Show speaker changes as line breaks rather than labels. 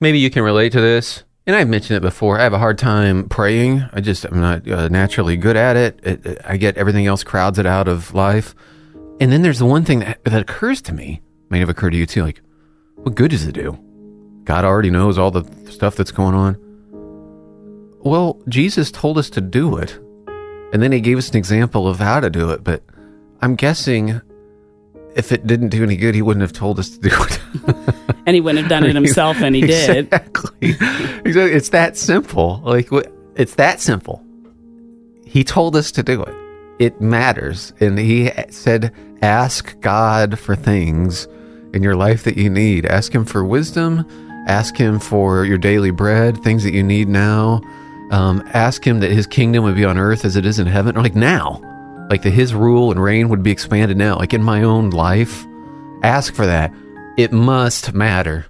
maybe you can relate to this. And I've mentioned it before. I have a hard time praying. I just I'm not uh, naturally good at it. It, it. I get everything else crowds it out of life. And then there's the one thing that, that occurs to me. May have occurred to you too. Like, what good does it do? God already knows all the stuff that's going on. Well, Jesus told us to do it, and then He gave us an example of how to do it. But I'm guessing if it didn't do any good, He wouldn't have told us to do it.
and He wouldn't have done it Himself, and He did.
Exactly. exactly. It's that simple. Like it's that simple. He told us to do it. It matters, and He said, "Ask God for things." in your life that you need. Ask Him for wisdom. Ask Him for your daily bread, things that you need now. Um, ask Him that His kingdom would be on earth as it is in heaven, or like now, like that His rule and reign would be expanded now, like in my own life. Ask for that. It must matter.